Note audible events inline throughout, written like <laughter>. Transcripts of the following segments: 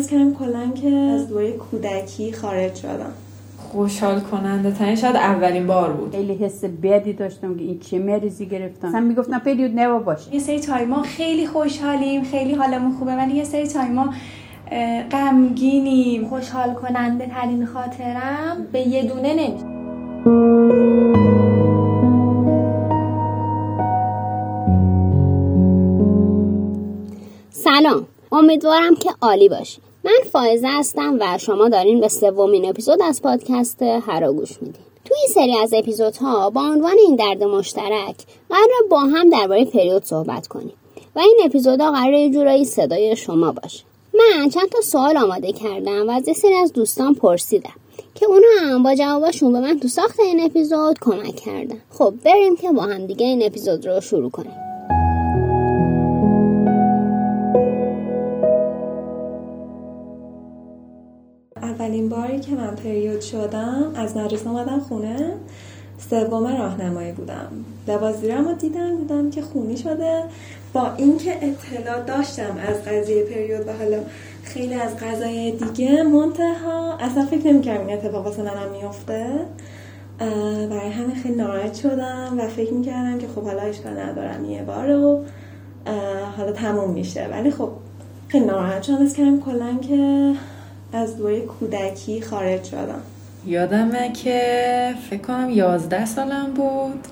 حس کردم کلا که از دوره کودکی خارج شدم. خوشحال کننده ترین شاید اولین بار بود. خیلی حس بدی داشتم که این چه مریضی گرفتم. اصلا می‌گفتم پریود نوا باشه یه سری تایما خیلی خوشحالیم خیلی حالمون خوبه ولی یه سری تایما غمگینیم. خوشحال کننده ترین خاطرم به یه دونه نمیشه. سلام. امیدوارم که عالی باشی. من فائزه هستم و شما دارین به سومین اپیزود از پادکست هرا گوش میدین. توی این سری از اپیزودها با عنوان این درد مشترک قرار با هم درباره پریود صحبت کنیم و این اپیزودها قرار یه جورایی صدای شما باشه. من چند تا سوال آماده کردم و از یه سری از دوستان پرسیدم که اونا هم با جوابشون به من تو ساخت این اپیزود کمک کردن. خب بریم که با هم دیگه این اپیزود رو شروع کنیم. پریود شدم از مدرسه اومدم خونه. سوم راهنمایی بودم. لباس رو دیدم بودم که خونی شده. با اینکه اطلاع داشتم از قضیه پریود و حالا خیلی از قضای دیگه منتها اصلا فکر نمی‌کردم این اتفاق واسه منم میفته برای همین خیلی ناراحت شدم و فکر می‌کردم که خب حالا اشکال ندارم یه بار رو حالا تموم میشه. ولی خب خیلی ناراحت شدم. از کردم کلا که از دوره کودکی خارج شدم. یادمه که فکر کنم یازده سالم بود.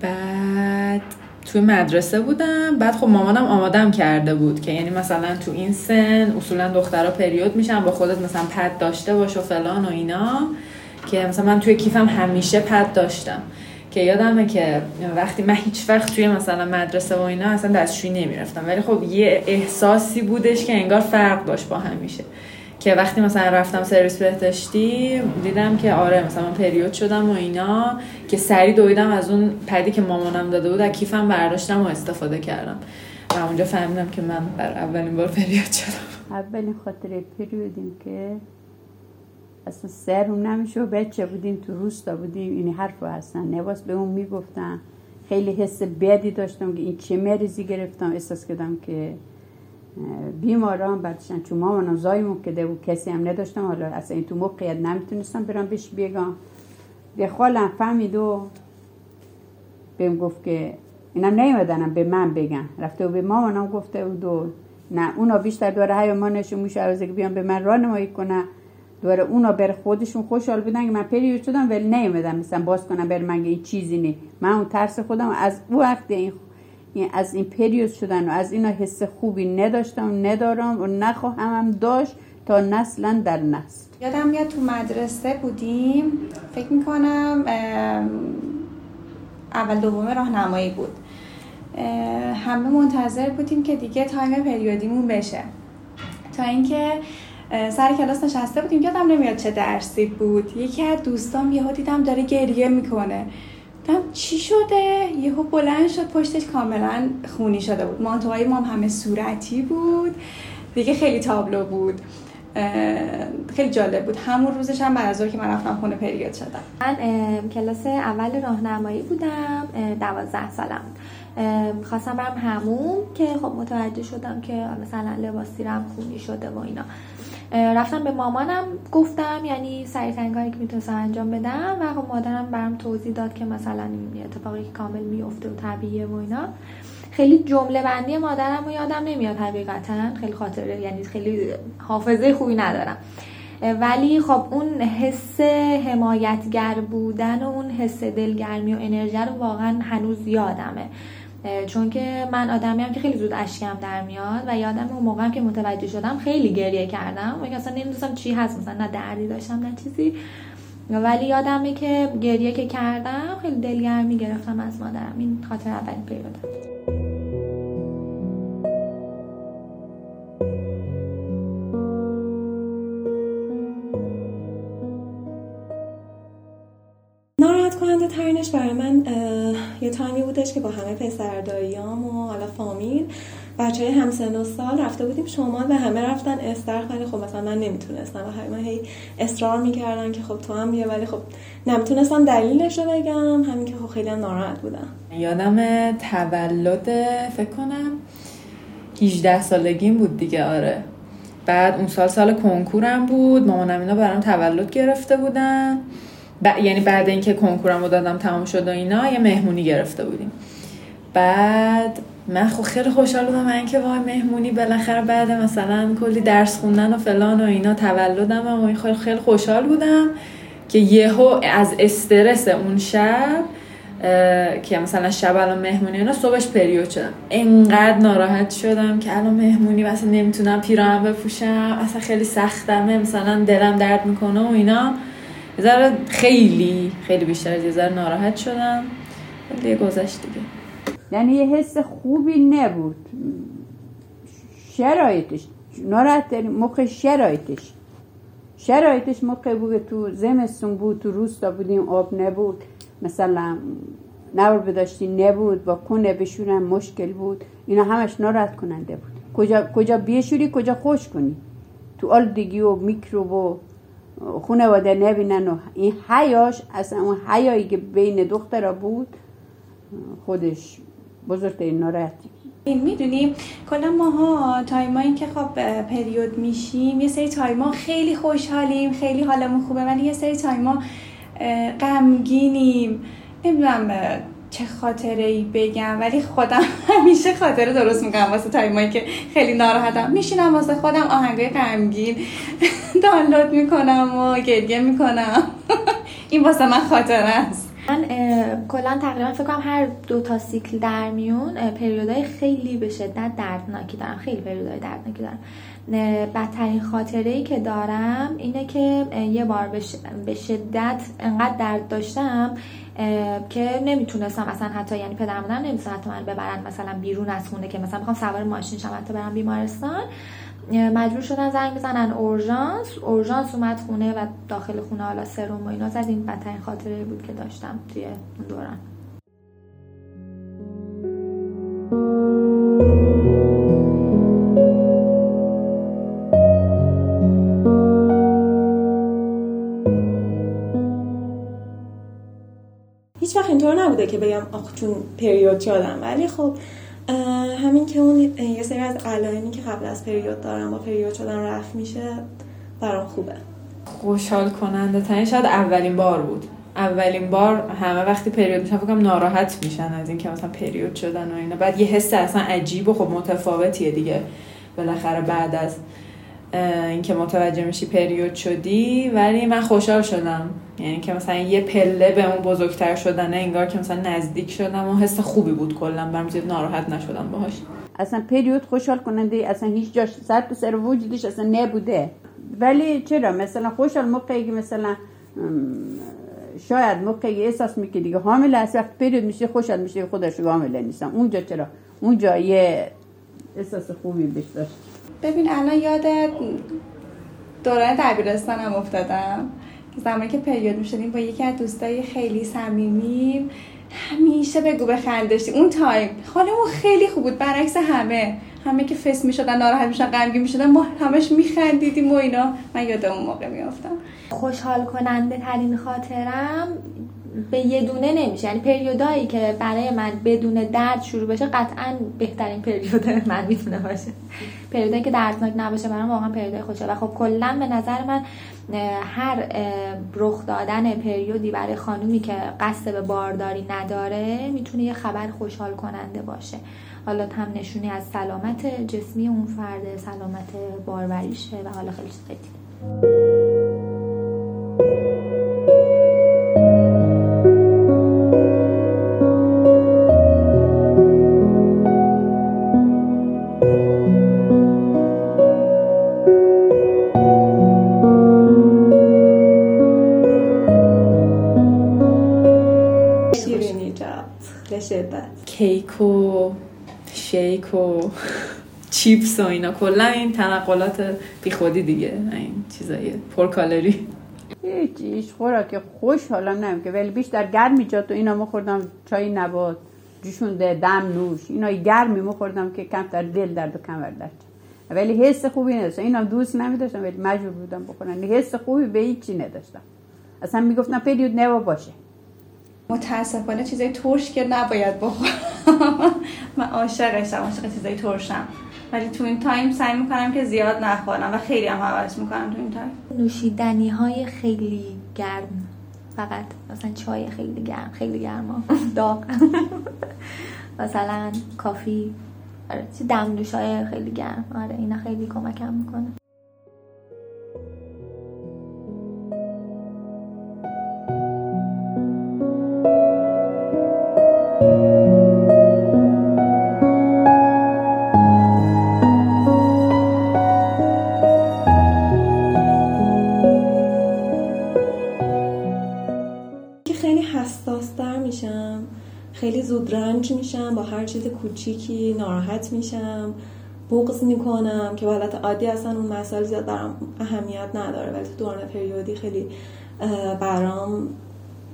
بعد توی مدرسه بودم. بعد خب مامانم آمادم کرده بود که یعنی مثلا تو این سن اصولا دخترها پریود میشن با خودت مثلا پد داشته باش و فلان و اینا. که مثلا من توی کیفم همیشه پد داشتم. که یادمه که وقتی من هیچ وقت توی مثلا مدرسه و اینا اصلا دستشویی نمی‌رفتم. ولی خب یه احساسی بودش که انگار فرق داشت با همیشه که وقتی مثلا رفتم سرویس بهداشتی دیدم که آره مثلا من پریود شدم و اینا که سری دویدم از اون پدی که مامانم داده بود از کیفم برداشتم و استفاده کردم. و اونجا فهمیدم که من بر اولین بار پریود شدم. اولین خاطره پریودیم که اصلا سرم نمیشه بچه بودیم تو روستا بودیم این حرف هستن نواس به اون می‌گفتن. خیلی حس بدی داشتم که این چه مریضی گرفتم. احساس کردم که بیماران بعدشن چون مامانم زایمون که بود کسی هم نداشتم. حالا اصلا این تو موقعیت نمی‌تونستم برم بهش بگم. به خالم فهمید و بهم گفت که اینم نیومدنم به من بگن. رفته و به مامانم گفته بود و نه اونا بیشتر دوره های ما نشون میشه. که بیان به من رانمایی کنه دوره اونا بر خودشون خوشحال بودن که من پریود شدم ولی نیومدم مثلا باز کنم بر من این چیزی نی. من اون ترس خودم از او وقت این از این پریود شدن و از اینا حس خوبی نداشتم ندارم و نخواهم هم داشت تا نسلا در نسل. یادم میاد تو مدرسه بودیم فکر می‌کنم اول دوم راهنمایی بود. همه منتظر بودیم که دیگه تایم پریودیمون بشه. تا اینکه سر کلاس نشسته بودیم یادم نمیاد چه درسی بود. یکی از دوستام یهو دیدم داره گریه می‌کنه. دیدم چی شده؟ یهو بلند شد پشتش کاملا خونی شده بود. مانتوهای ما همه صورتی بود. دیگه خیلی تابلو بود. خیلی جالب بود. همون روزش هم بعد از که من رفتم خونه پریود شدم. من کلاس اول راهنمایی بودم دوازده سالم. خواستم برم همون که خب متوجه شدم که مثلا لباسیرم خونی شده و اینا. رفتم به مامانم گفتم یعنی سریع کاری که می‌تونستم انجام بدم و خب مادرم برام توضیح داد که مثلا این اتفاقی که کامل میفته و طبیعیه و اینا. خیلی جمله بندی مادرم رو یادم نمیاد حقیقتا. خیلی خاطره یعنی خیلی حافظه خوبی ندارم. ولی خب اون حس حمایتگر بودن و اون حس دلگرمی و انرژی رو واقعا هنوز یادمه. چون که من آدمی هم که خیلی زود اشکم در میاد و یادم اون موقع که متوجه شدم خیلی گریه کردم. و اصلا نمی‌دونستم چی هست مثلا نه دردی داشتم نه چیزی. ولی یادمه که گریه که کردم خیلی دلگرمی گرفتم از مادرم. این خاطر اولین پیودم کننده ترینش برای من یه تایمی بودش که با همه پسرداییام و حالا فامیل بچه های همسن و سال رفته بودیم شما و همه رفتن استرخ ولی خب مثلا من نمی‌تونستم. و همه هی اصرار می‌کردن که خب تو هم بیا. ولی خب نمی‌تونستم دلیلش رو بگم. همین که خب خیلی هم ناراحت بودم. یادم تولد فکر کنم 18 سالگیم بود دیگه. آره. بعد اون سال سال کنکورم بود. مامانم اینا برام تولد گرفته بودن. ب... یعنی بعد اینکه کنکورم رو دادم تمام شد و اینا یه مهمونی گرفته بودیم. بعد من خب خیلی خوشحال بودم من اینکه وای مهمونی بالاخره بعد مثلا کلی درس خوندن و فلان و اینا تولدم و خیلی خیلی خوشحال بودم که یهو از استرس اون شب که مثلا شب الان مهمونی اینا صبحش پریود شدم. انقدر ناراحت شدم که الان مهمونی مثلا نمی‌تونم پیراهن بپوشم اصلا خیلی سختمه مثلا دلم درد می‌کنه و اینا. ذره خیلی خیلی بیشتر یه ذره ناراحت شدم. ولی گذشت دیگه. یعنی یه حس خوبی نبود. شرایطش. ناراحت موقع شرایطش. شرایطش موقع بود تو زمستون بود تو روستا بودیم آب نبود. مثلا نور بداشتی نبود با کنه بشورن مشکل بود. اینا همش ناراحت کننده بود. کجا, کجا بیشوری کجا خوش کنی. تو آلودگی و میکروب و خانواده نبینن و این حیاش اصلا اون حیایی که بین دخترها بود خودش بزرگترین ناراحتی. می‌دونیم کلا ماها time ایی که خب پریود میشیم یه سری time ا خیلی خوشحالیم خیلی حالمون خوبه ولی یه سری time ا غمگینیم. نمی‌دونم چه خاطره ای بگم ولی خودم <laughs> همیشه خاطره درست می‌کنم واسه time ایی که خیلی ناراحتم. میشینم واسه خودم آهنگای غمگین <laughs> دانلود می‌کنم و گریه می‌کنم. <laughs> این واسه من خاطره است. من کلا تقریبا فکر کنم هر دو تا سیکل در میون پریودهای خیلی به شدت دردناکی دارم. خیلی پریودهای دردناکی دارم. بدترین خاطره ای که دارم اینه که یه بار به شدت انقدر درد داشتم که نمی‌تونستم مثلا حتی یعنی پدر مادر نمی‌تونستم حتی من ببرن مثلا بیرون از خونه که مثلا می‌خوام سوار ماشین شم حتی برم بیمارستان. مجبور شدن زنگ بزنن. اورژانس اورژانس اومد خونه و داخل خونه حالا سرم و اینا زد این بدترین خاطره بود که داشتم توی اون دوران. که بگم آخ چون پریود شدم. ولی خب همین که اون یه سری از علائمی که قبل از پریود دارم با پریود شدن رفت میشه برام خوبه. خوشحال کننده تنین شاید اولین بار بود. اولین بار همه وقتی پریود میشن فکرم ناراحت میشن از اینکه مثلا پریود شدن و اینا. بعد یه حس اصلا عجیب و خب متفاوتیه دیگه. بالاخره بعد از اینکه متوجه میشی پریود شدی ولی من خوشحال شدم. یعنی که مثلا یه پله به اون بزرگتر شدنه انگار که مثلا نزدیک شدم و حس خوبی بود کلا. برام زیاد ناراحت نشدم باهاش. اصلا پریود خوشحال کننده اصلا هیچ جاش سر تو سر وجودش اصلا نبوده. ولی چرا؟ مثلا خوشحال موقعی که مثلا شاید موقعی احساس می‌کنه دیگه حامل است وقت پریود میشه خوشحال میشه خودش حامل نیستم اونجا چرا؟ اونجا یه احساس خوبی بهش داشت. ببین الان یاد دوران دبیرستانم افتادم. که زمانی که پریود می‌شدیم با یکی از دوستای خیلی صمیمیم همیشه بگو بخند اون تایم حالمون خیلی خوب بود برعکس همه. همه که فس می‌شدن ناراحت می‌شدن غمگین می‌شدن ما همش میخندیدیم و اینا. من یاد اون موقع میافتم خوشحال کننده ترین خاطرم به یه دونه نمیشه. یعنی پریودایی که برای من بدون درد شروع بشه قطعا بهترین پریود من می‌تونه باشه. پریودایی که دردناک نباشه برام واقعا پریودای خوشه. و خب کلا به نظر من هر رخ دادن پریودی برای خانومی که قصد به بارداری نداره می‌تونه یه خبر خوشحال کننده باشه. حالا هم نشونی از سلامت جسمی اون فرد سلامت باروریشه و حالا خیلی خیلی کیک چیپس و اینا. کلا این تنقلات خودی دیگه. این چیزای پرکالری هیچ خوراک خوش حالا نمیم که ولی بیشتر گرمی جات و اینا مخوردم چای نبات جوشونده دم نوش. اینا گرمی مخوردم که کمتر دل درد و کمر درد. ولی حس خوبی نداشتم. اینا دوست نمیداشتم ولی مجبور بودم بخورم. حس خوبی به هیچی نداشتم. اصلا می‌گفتم پریود نوا باشه متاسفانه چیزای ترش که نباید بخورم <laughs> من عاشقشم عاشق چیزای ترشم. ولی تو این time سعی می‌کنم که زیاد نخورم و خیلی هم هوس می‌کنم تو این time. نوشیدنی های خیلی گرم. فقط مثلا چای خیلی گرم خیلی گرم. <laughs> داغ. <laughs> مثلا coffee. آره دمنوش های خیلی گرم. آره اینا خیلی کمکم می‌کنه. کوچیکی ناراحت میشم بغض می‌کنم که حالت عادی اصلا اون مسائل زیاد برام اهمیت نداره. ولی تو دوران پریودی خیلی برام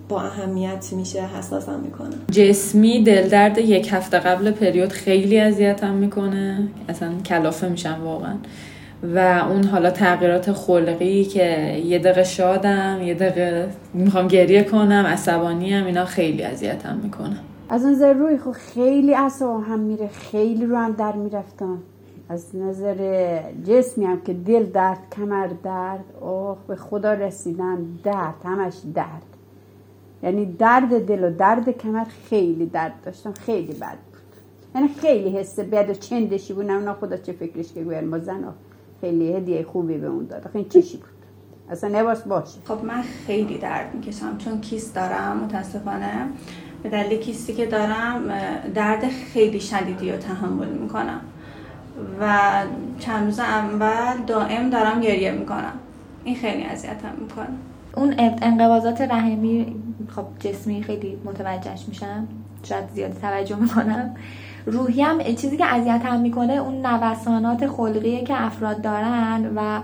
با اهمیت میشه حساسم می‌کنه. جسمی دل درد یک هفته قبل پریود خیلی اذیتم می‌کنه. اصلا کلافه میشم واقعا. و اون حالا تغییرات خلقی که یه دقیقه شادم یه دقیقه می‌خوام گریه کنم عصبانیم اینا خیلی اذیتم می‌کنه. از نظر روی خب خیلی اصلا هم میره خیلی رو هم در می‌رفتم از نظر جسمی هم که دل درد کمر درد اوه به خدا رسیدن درد همش درد. یعنی درد دل و درد کمر خیلی درد داشتم خیلی بد بود. یعنی خیلی حس بد و چندشی بود. نه خدا چه فکرش که گویر ما زن خیلی هدیه خوبی به اون داد. خیلی چشی بود؟ اصلا نباس باشه. خب من خیلی درد می‌کشم چون کیست دارم متاسفانه. به دلیل کیستی که دارم درد خیلی شدیدی رو تحمل می‌کنم. و چند روز اول دائم دارم گریه می‌کنم. این خیلی اذیتم می‌کنه. اون انقباضات رحمی خب جسمی خیلی متوجهش میشم. شاید زیاد توجه می‌کنم. روحی هم چیزی که اذیتم می‌کنه اون نوسانات خلقیه که افراد دارن و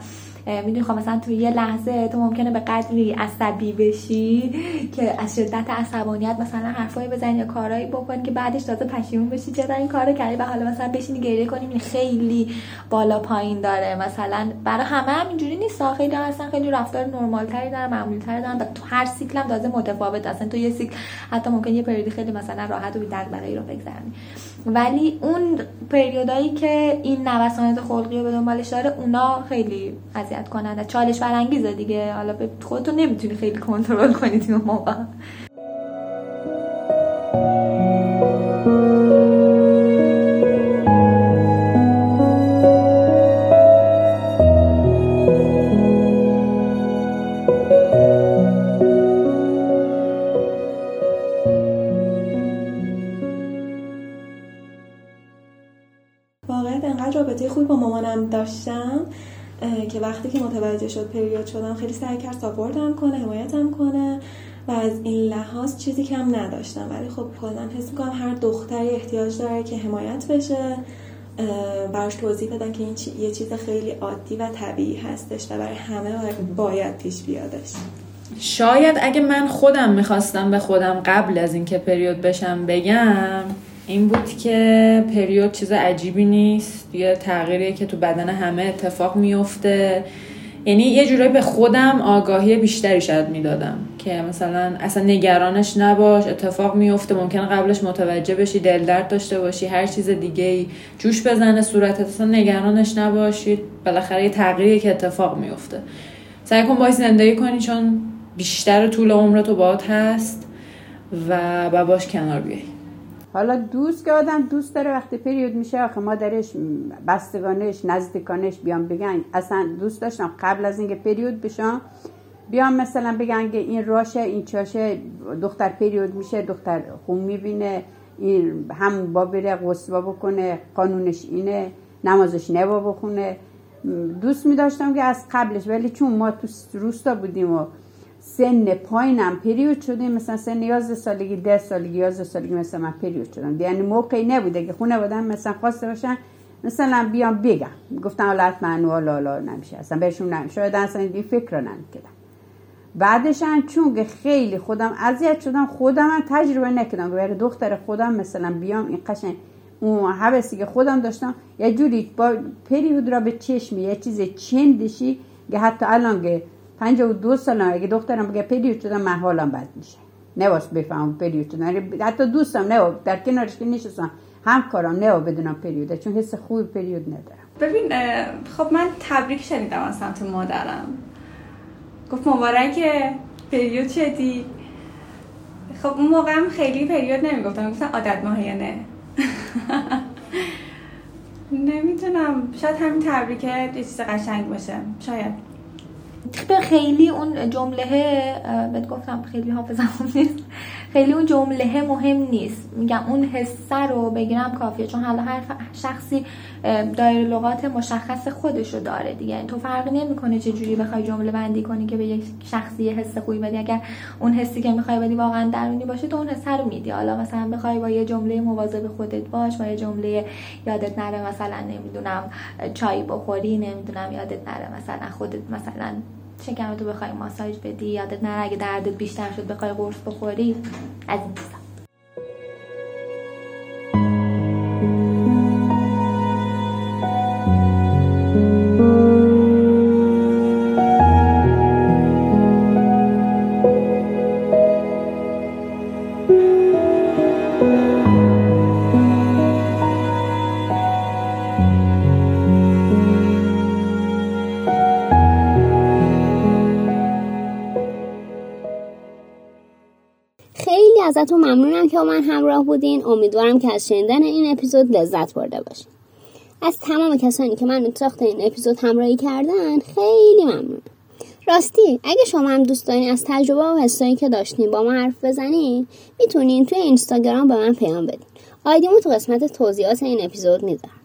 می‌دونی خب مثلا توی یه لحظه تو ممکنه به قدری عصبی بشی که از شدت عصبانیت مثلا حرفایی بزنی یا کارایی بکنی که بعدش تازه پشیمون بشی. چرا این کارو کردی؟ و حالا مثلا بشینی گریه کنی خیلی بالا پایین داره. مثلا برای همه هم اینجوری نیست. خیلی هستن خیلی رفتار نرمال تری دارن معمولی تری دارن و تو هر سیکل هم تازه متفاوت اصلا تو یه سیکل حتی ممکن یه پریودی خیلی مثلا راحت و بی رو بگذرونی. ولی اون پریودایی که این نوسانات خلقی رو به دنبالش داره اونا خیلی اذیت کننده چالش برانگیزه دیگه. حالا به خودتو نمی‌تونی خیلی کنترل کنی اون موقع. داشتم. که وقتی که متوجه شد پریود شدم خیلی سعی کرد ساپورتم کنه حمایتم کنه و از این لحاظ چیزی کم نداشتم. ولی خب کلا حس می‌کنم هر دختری احتیاج داره که حمایت بشه براش توضیح بدن که این یه چیز خیلی عادی و طبیعی هستش و برای همه باید پیش بیادش. شاید اگه من خودم می‌خواستم به خودم قبل از اینکه پریود بشم بگم این بود که پریود چیز عجیبی نیست. یه تغییریه که تو بدن همه اتفاق میفته. یعنی یه جورایی به خودم آگاهی بیشتری شاید می‌دادم که مثلا اصلا نگرانش نباش اتفاق میفته ممکن قبلش متوجه بشی دل درد داشته باشی هر چیز دیگه ای. جوش بزنه صورتت اصلا نگرانش نباشید بالاخره یه تغییری که اتفاق میفته. سعی کن باید زندگی کنی چون بیشتر طول عمرتو باد هست و با باش کنار بیای. حالا دوست که آدم دوست داره وقتی پریود میشه آخه مادرش بستگانش نزدیکانش بیان بگن. اصلا دوست داشتم قبل از اینکه پریود بشم بیان مثلا بگن که این راشه این چاشه دختر پریود میشه دختر خون می‌بینه این هم با بره غسل بکنه قانونش اینه نمازش نبا بخونه. دوست می داشتم که از قبلش ولی چون ما تو روستا بودیم و سن پایینم پریود شدیم مثلا سن 11 سالگی 10 سالگی 11 سالگی مثلا من پریود شدم. یعنی موقعی نبوده که خونه بودم مثلا خواسته باشن مثلا بیام بگم. گفتم حالا حتما لا نمیشه اصلا بهشون نمیشه. اصلا این فکر رو نمی‌کردم بعدش چون که خیلی خودم اذیت شدم خودم هم تجربه نکردم برای دختر خودم مثلا بیام این قشنگ اون حبسی که خودم داشتم یه جوری با پریود را به چشمی یه چیز چندشی که حتی الان که و دو سال اگه دخترم بگه پریود شدم من حالم بد میشه. نواس بفهم پریود شدم یعنی حتی دوستم نه در کنارش که نشستم همکاران نه بدونم پریوده چون حس خوبی پریود ندارم. ببین خب من تبریک شنیدم از سمت مادرم. گفت مبارک پریود شدی خب اون موقع هم خیلی پریود نمی‌گفتم. گفتن عادت ماهیانه <laughs> نمی‌تونم شاید همین تبریکه یه چیز قشنگ باشه. شاید. خیلی اون جمله بهت گفتم خیلی حافظم نیست. خیلی اون جمله مهم نیست. میگم اون حسه رو بگیرم کافیه چون حالا هر شخصی دایر لغات مشخص خودش رو داره دیگه. تو فرقی نمی‌کنه چه جوری بخوای جمله بندی کنی که به یک شخصی حس خوبی بدی. اگر اون حسی که می‌خوای بدی واقعا درونی باشه تو اون حس رو میدی. حالا مثلا بخوای با یه جمله مواظب خودت باش با یه جمله یادت نره مثلا نمی‌دونم چای بخوری نمی‌دونم یادت نره مثلا خودت مثلا تو بخوای ماساژ بدی یادت نره اگه دردت بیشتر شد بخوای قرص بخوری از این ازتون ممنونم که با من همراه بودین. امیدوارم که از شنیدن این اپیزود لذت برده باشین. از تمام کسانی که من ساخت این اپیزود همراهی کردن خیلی ممنونم راستی اگه شما هم دوست دارین از تجربه و حسایی که داشتین با من حرف بزنین می‌تونین توی اینستاگرام به من پیام بدین. آیدیمو تو قسمت توضیحات این اپیزود می‌ذارم.